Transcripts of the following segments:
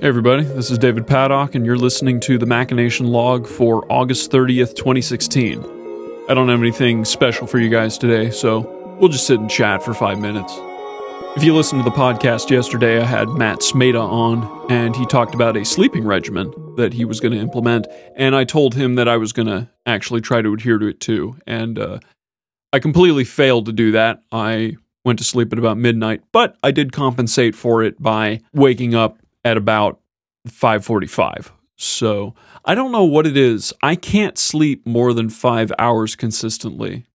Hey everybody, this is David Paddock, and you're listening to the Machination Log for August 30th, 2016. I don't have anything special for you guys today, so we'll just sit and chat for five minutes. If you listened to the podcast yesterday, I had Matt Smeda on, and he talked about a sleeping regimen that he was going to implement, and I told him that I was going to actually try to adhere to it too. And uh, I completely failed to do that. I went to sleep at about midnight, but I did compensate for it by waking up at about 5:45. So, I don't know what it is. I can't sleep more than 5 hours consistently.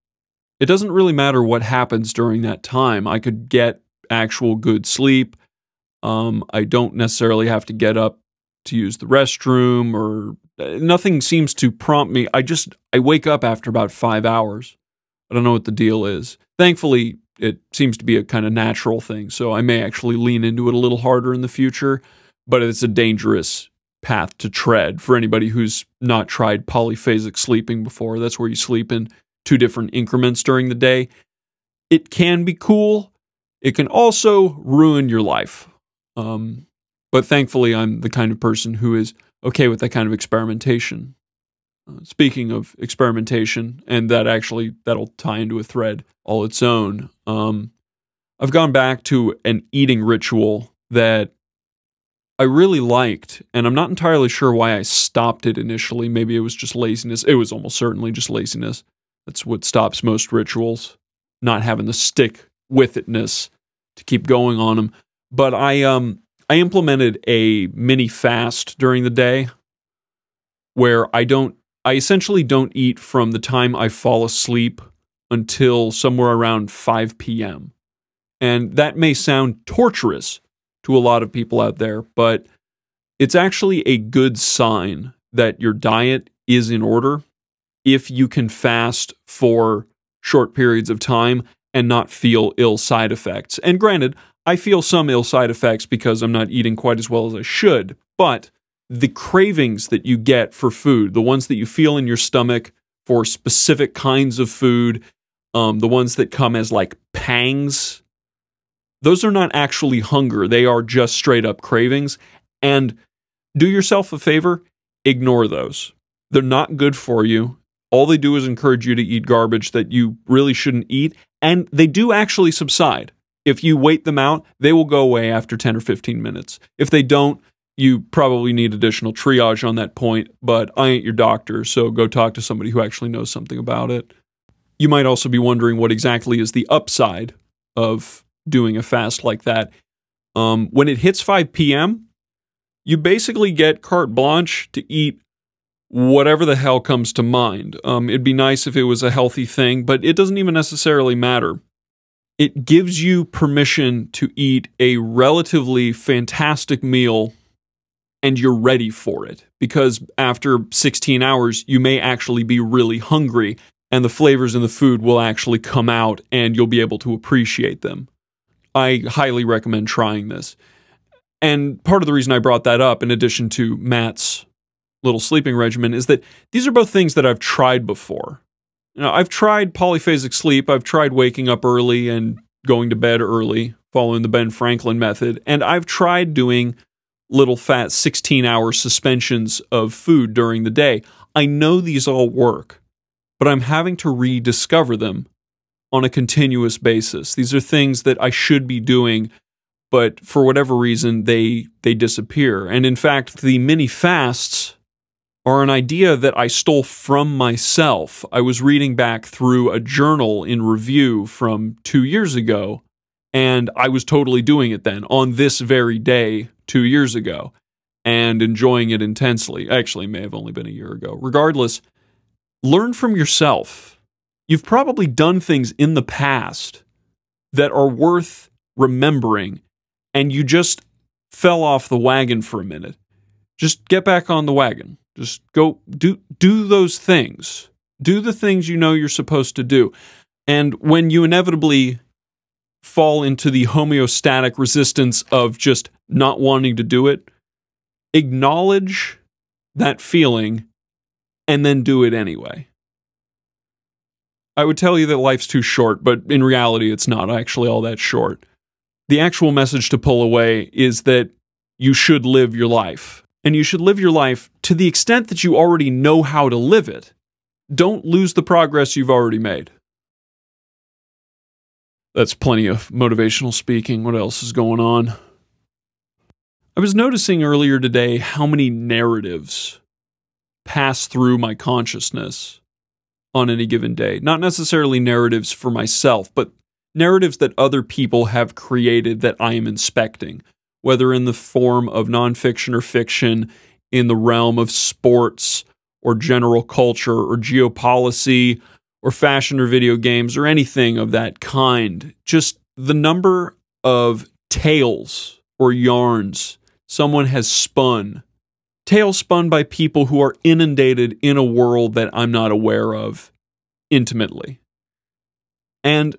It doesn't really matter what happens during that time. I could get actual good sleep. Um, I don't necessarily have to get up to use the restroom or uh, nothing seems to prompt me. I just I wake up after about 5 hours. I don't know what the deal is. Thankfully, it seems to be a kind of natural thing, so I may actually lean into it a little harder in the future but it's a dangerous path to tread for anybody who's not tried polyphasic sleeping before. That's where you sleep in two different increments during the day. It can be cool. It can also ruin your life. Um, but thankfully, I'm the kind of person who is okay with that kind of experimentation. Uh, speaking of experimentation, and that actually that'll tie into a thread all its own. Um, I've gone back to an eating ritual that I really liked, and I'm not entirely sure why I stopped it initially. Maybe it was just laziness. It was almost certainly just laziness. That's what stops most rituals, not having the stick with itness to keep going on them. But I um I implemented a mini fast during the day where I don't I essentially don't eat from the time I fall asleep until somewhere around 5 p.m. And that may sound torturous to a lot of people out there, but it's actually a good sign that your diet is in order if you can fast for short periods of time and not feel ill side effects. And granted, I feel some ill side effects because I'm not eating quite as well as I should, but the cravings that you get for food, the ones that you feel in your stomach for specific kinds of food, um, the ones that come as like pangs those are not actually hunger, they are just straight up cravings. And do yourself a favor, ignore those. They're not good for you. All they do is encourage you to eat garbage that you really shouldn't eat, and they do actually subside. If you wait them out, they will go away after 10 or 15 minutes. If they don't, you probably need additional triage on that point, but I ain't your doctor, so go talk to somebody who actually knows something about it. You might also be wondering what exactly is the upside of doing a fast like that. Um, when it hits 5 p.m., you basically get carte blanche to eat whatever the hell comes to mind. Um, it'd be nice if it was a healthy thing, but it doesn't even necessarily matter. It gives you permission to eat a relatively fantastic meal and you're ready for it because after 16 hours, you may actually be really hungry and the flavors in the food will actually come out and you'll be able to appreciate them. I highly recommend trying this. And part of the reason I brought that up, in addition to Matt's little sleeping regimen, is that these are both things that I've tried before. You know, I've tried polyphasic sleep, I've tried waking up early and going to bed early, following the Ben Franklin method, and I've tried doing little fat 16 hour suspensions of food during the day. I know these all work, but I'm having to rediscover them on a continuous basis. These are things that I should be doing, but for whatever reason they they disappear. And in fact, the mini fasts are an idea that I stole from myself. I was reading back through a journal in review from 2 years ago and I was totally doing it then on this very day 2 years ago and enjoying it intensely. Actually, it may have only been a year ago. Regardless, learn from yourself You've probably done things in the past that are worth remembering, and you just fell off the wagon for a minute. Just get back on the wagon. Just go do do those things. Do the things you know you're supposed to do. And when you inevitably fall into the homeostatic resistance of just not wanting to do it, acknowledge that feeling and then do it anyway. I would tell you that life's too short, but in reality, it's not actually all that short. The actual message to pull away is that you should live your life. And you should live your life to the extent that you already know how to live it. Don't lose the progress you've already made. That's plenty of motivational speaking. What else is going on? I was noticing earlier today how many narratives pass through my consciousness on any given day. Not necessarily narratives for myself, but narratives that other people have created that I am inspecting, whether in the form of nonfiction or fiction, in the realm of sports or general culture or geopolicy or fashion or video games or anything of that kind. Just the number of tales or yarns someone has spun, tales spun by people who are inundated in a world that I'm not aware of intimately. And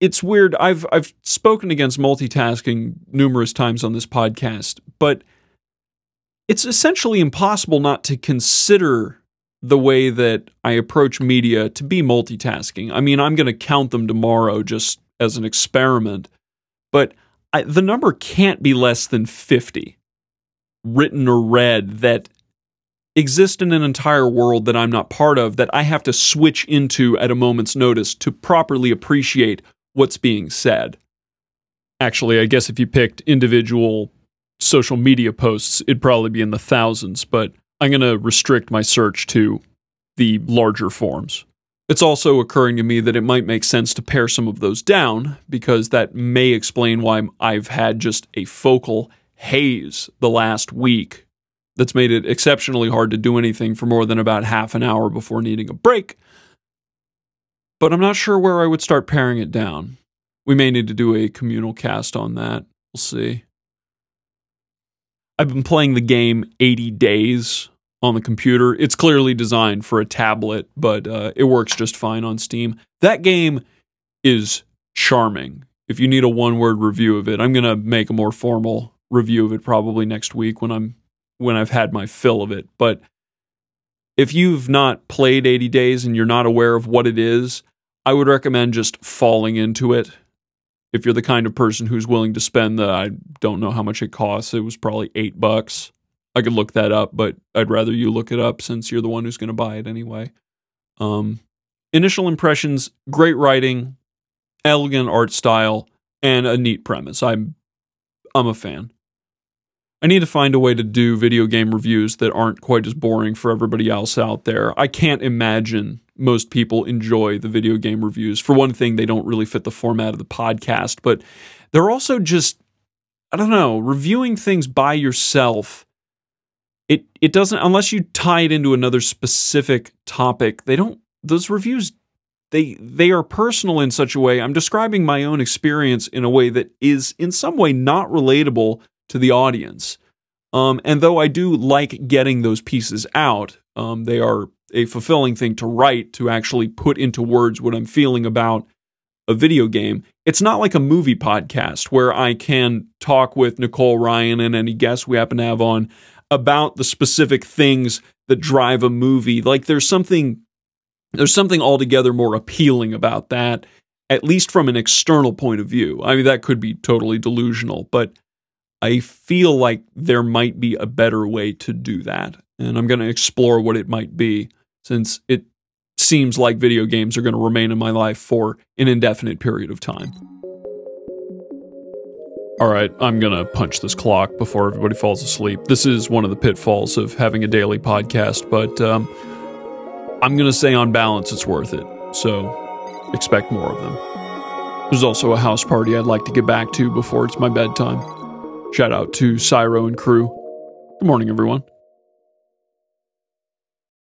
it's weird. I've I've spoken against multitasking numerous times on this podcast, but it's essentially impossible not to consider the way that I approach media to be multitasking. I mean, I'm going to count them tomorrow just as an experiment, but I, the number can't be less than 50 written or read that exist in an entire world that I'm not part of that I have to switch into at a moment's notice to properly appreciate what's being said. Actually, I guess if you picked individual social media posts, it'd probably be in the thousands, but I'm going to restrict my search to the larger forms. It's also occurring to me that it might make sense to pare some of those down because that may explain why I've had just a focal haze the last week that's made it exceptionally hard to do anything for more than about half an hour before needing a break but I'm not sure where I would start paring it down. We may need to do a communal cast on that. We'll see. I've been playing the game 80 Days on the computer. It's clearly designed for a tablet, but uh, it works just fine on Steam. That game is charming. If you need a one word review of it, I'm going to make a more formal review of it probably next week when I'm when I've had my fill of it. But if you've not played 80 Days and you're not aware of what it is, I would recommend just falling into it. If you're the kind of person who's willing to spend the, I don't know how much it costs. It was probably eight bucks. I could look that up, but I'd rather you look it up since you're the one who's going to buy it anyway. Um, initial impressions: great writing, elegant art style, and a neat premise. I'm, I'm a fan. I need to find a way to do video game reviews that aren't quite as boring for everybody else out there. I can't imagine most people enjoy the video game reviews. For one thing, they don't really fit the format of the podcast, but they're also just I don't know, reviewing things by yourself. It it doesn't unless you tie it into another specific topic. They don't those reviews they they are personal in such a way. I'm describing my own experience in a way that is in some way not relatable to the audience. Um, and though I do like getting those pieces out, um, they are a fulfilling thing to write to actually put into words what I'm feeling about a video game. It's not like a movie podcast where I can talk with Nicole Ryan and any guests we happen to have on about the specific things that drive a movie. Like there's something there's something altogether more appealing about that, at least from an external point of view. I mean that could be totally delusional, but I feel like there might be a better way to do that. And I'm going to explore what it might be since it seems like video games are going to remain in my life for an indefinite period of time. All right, I'm going to punch this clock before everybody falls asleep. This is one of the pitfalls of having a daily podcast, but um, I'm going to say on balance it's worth it. So expect more of them. There's also a house party I'd like to get back to before it's my bedtime. Shout out to Cyro and crew. Good morning, everyone.